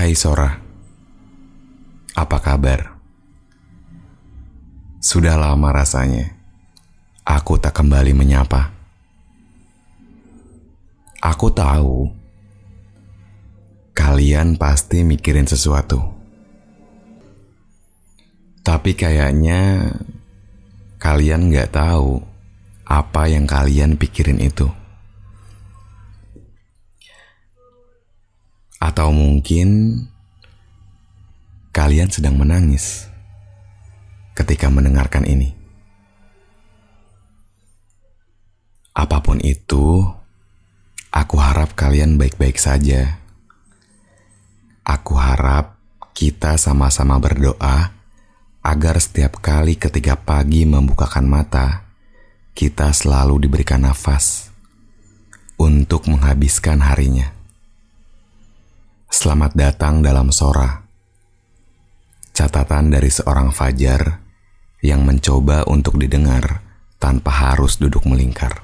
Hai Sora, apa kabar? Sudah lama rasanya aku tak kembali menyapa. Aku tahu kalian pasti mikirin sesuatu, tapi kayaknya kalian nggak tahu apa yang kalian pikirin itu. Atau mungkin kalian sedang menangis ketika mendengarkan ini. Apa pun itu, aku harap kalian baik-baik saja. Aku harap kita sama-sama berdoa agar setiap kali ketika pagi membukakan mata, kita selalu diberikan nafas untuk menghabiskan harinya. Selamat datang dalam Sora. Catatan dari seorang fajar yang mencoba untuk didengar tanpa harus duduk melingkar.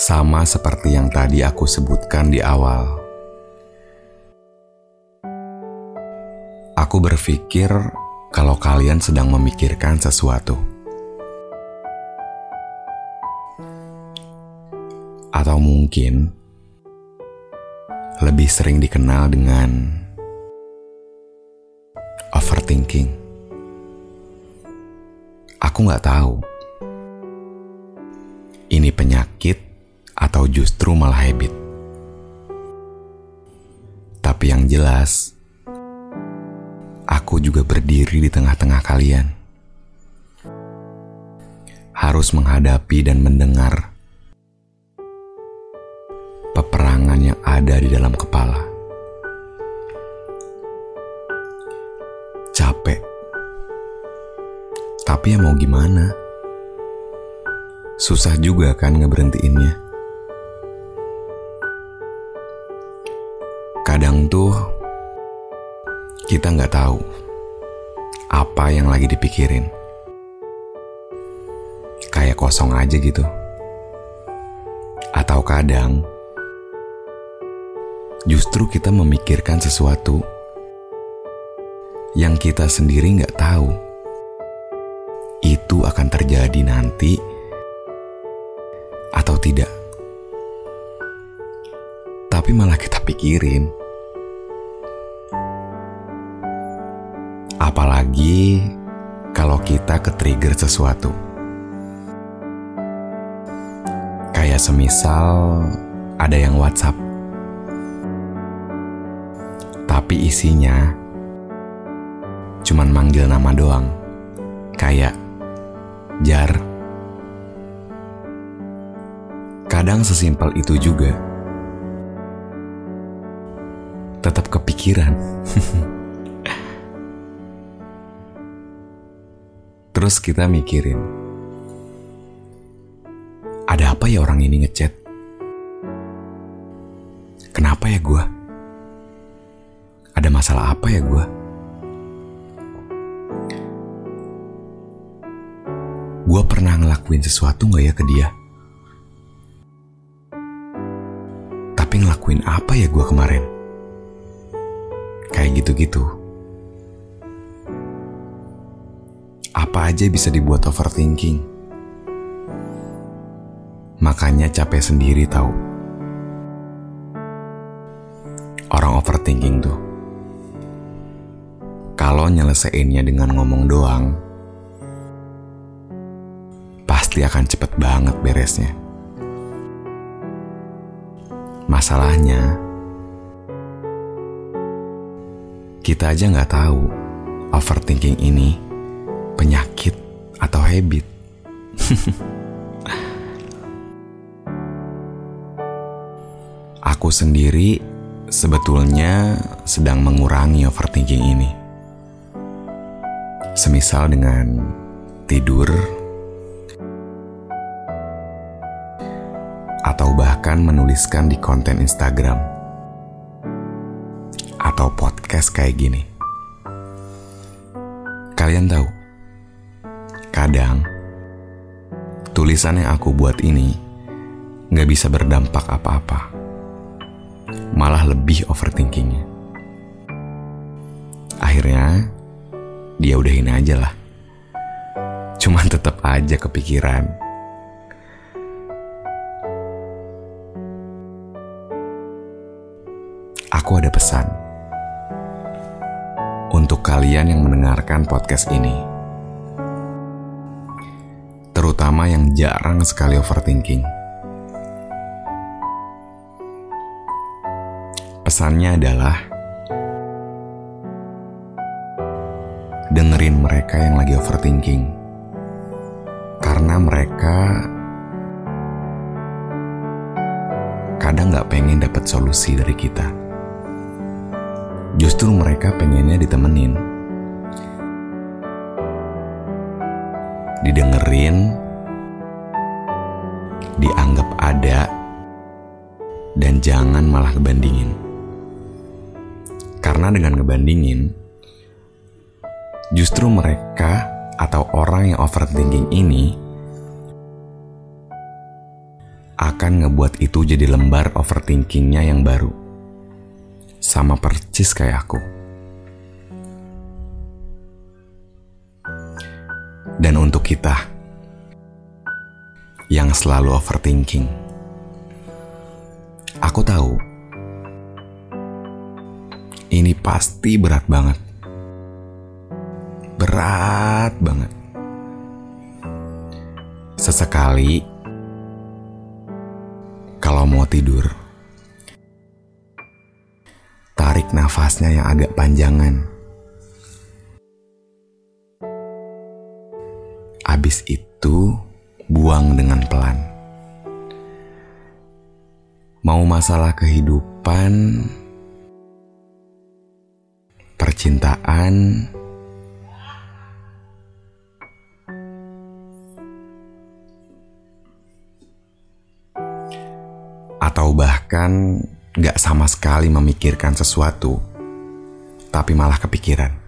Sama seperti yang tadi aku sebutkan di awal. Aku berpikir kalau kalian sedang memikirkan sesuatu. Atau mungkin lebih sering dikenal dengan overthinking. Aku nggak tahu. Ini penyakit atau justru malah habit. Tapi yang jelas, aku juga berdiri di tengah-tengah kalian. Harus menghadapi dan mendengar peperangan yang ada di dalam kepala. Capek. Tapi ya mau gimana? Susah juga kan ngeberhentiinnya. Kadang tuh kita nggak tahu apa yang lagi dipikirin. Kayak kosong aja gitu. Atau kadang justru kita memikirkan sesuatu yang kita sendiri nggak tahu itu akan terjadi nanti atau tidak. Tapi malah kita pikirin. Apalagi kalau kita ke-trigger sesuatu. Kayak semisal ada yang WhatsApp. Tapi isinya cuman manggil nama doang. Kayak Jar. Kadang sesimpel itu juga. Tetap kepikiran. Terus kita mikirin. Ada apa ya orang ini ngechat? Kenapa ya gue? Ada masalah apa ya gue? Gue pernah ngelakuin sesuatu gak ya ke dia? Tapi ngelakuin apa ya gue kemarin? Kayak gitu-gitu. Apa aja bisa dibuat overthinking. Makanya capek sendiri tahu. Orang overthinking tuh. Kalau nyelesainnya dengan ngomong doang, pasti akan cepet banget beresnya. Masalahnya, kita aja nggak tahu overthinking ini penyakit atau habit. Aku sendiri sebetulnya sedang mengurangi overthinking ini. Semisal dengan tidur atau bahkan menuliskan di konten Instagram atau podcast kayak gini. Kalian tahu, kadang tulisan yang aku buat ini nggak bisa berdampak apa-apa malah lebih overthinkingnya. Akhirnya, dia udahin aja lah. Cuman tetap aja kepikiran. Aku ada pesan untuk kalian yang mendengarkan podcast ini, terutama yang jarang sekali overthinking. Pesannya adalah dengerin mereka yang lagi overthinking. Karena mereka kadang gak pengen dapat solusi dari kita. Justru mereka pengennya ditemenin. Didengerin, dianggap ada, dan jangan malah kebandingin. Karena dengan ngebandingin, justru mereka atau orang yang overthinking ini akan ngebuat itu jadi lembar overthinkingnya yang baru. Sama percis kayak aku. Dan untuk kita yang selalu overthinking, aku tahu ini pasti berat banget. Berat banget. Sesekali, kalau mau tidur, tarik nafasnya yang agak panjangan. Abis itu, buang dengan pelan. Mau masalah kehidupan, percintaan, atau bahkan gak sama sekali memikirkan sesuatu, tapi malah kepikiran.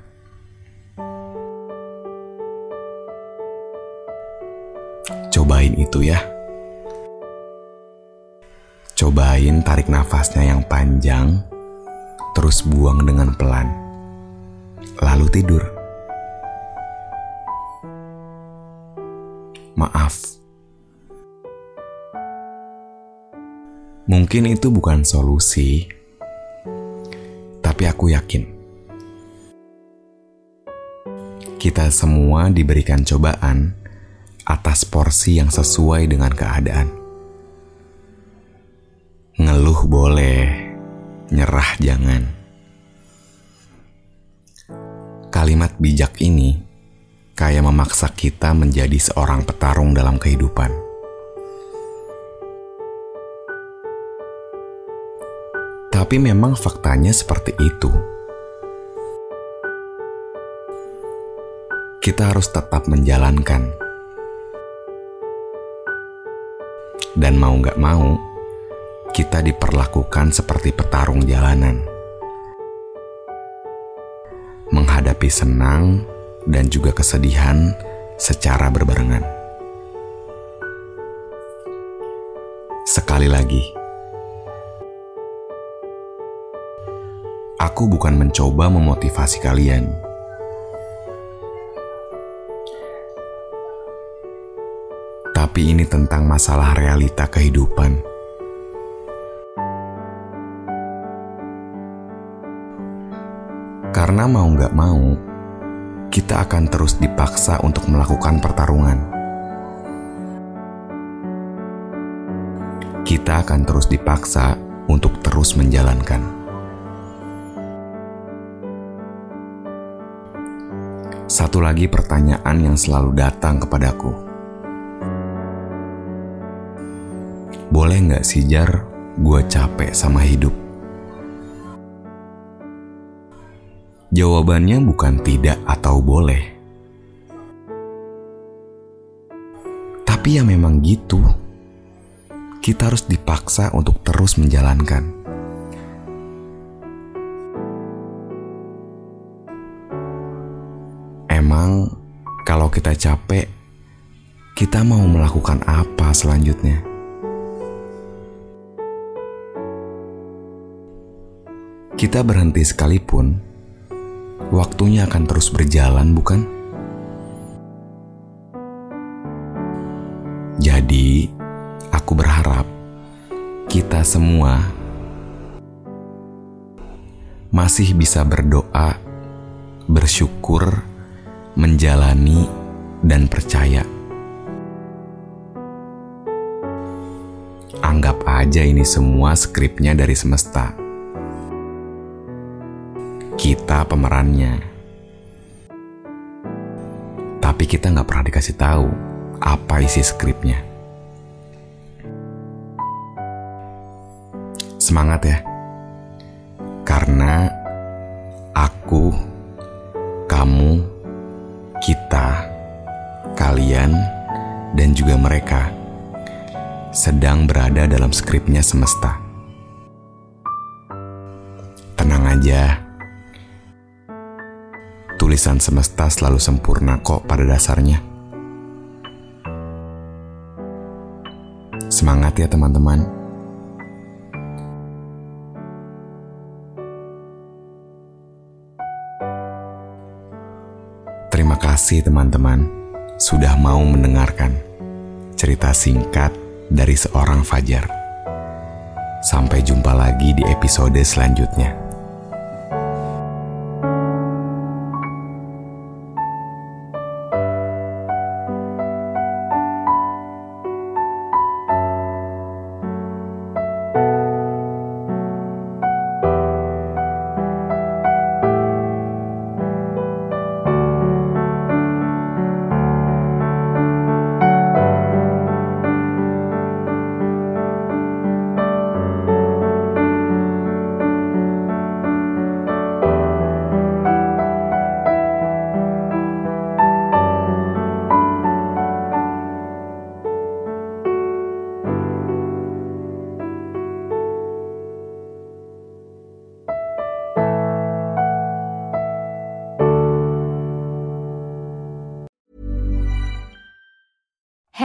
Cobain itu ya. Cobain tarik nafasnya yang panjang, terus buang dengan pelan lalu tidur. Maaf, mungkin itu bukan solusi, tapi aku yakin kita semua diberikan cobaan atas porsi yang sesuai dengan keadaan. Ngeluh boleh, nyerah jangan Kalimat bijak ini kayak memaksa kita menjadi seorang petarung dalam kehidupan. Tapi memang faktanya seperti itu. Kita harus tetap menjalankan. Dan mau gak mau, kita diperlakukan seperti petarung jalanan menghadapi senang dan juga kesedihan secara berbarengan. Sekali lagi, aku bukan mencoba memotivasi kalian. Tapi ini tentang masalah realita kehidupan. Karena mau nggak mau, kita akan terus dipaksa untuk melakukan pertarungan. Kita akan terus dipaksa untuk terus menjalankan. Satu lagi pertanyaan yang selalu datang kepadaku. Boleh nggak sih Jar, gue capek sama hidup? Jawabannya bukan tidak atau boleh. Tapi ya memang gitu. Kita harus dipaksa untuk terus menjalankan. Emang kalau kita capek, kita mau melakukan apa selanjutnya? Kita berhenti sekalipun waktunya akan terus berjalan, bukan? Jadi, aku berharap kita semua masih bisa berdoa, bersyukur, menjalani, dan percaya. Anggap aja ini semua skripnya dari semesta kita pemerannya. Tapi kita nggak pernah dikasih tahu apa isi skripnya. Semangat ya. Karena aku, kamu, kita, kalian, dan juga mereka sedang berada dalam skripnya semesta. Tenang aja tulisan semesta selalu sempurna kok pada dasarnya. Semangat ya teman-teman. Terima kasih teman-teman sudah mau mendengarkan cerita singkat dari seorang Fajar. Sampai jumpa lagi di episode selanjutnya.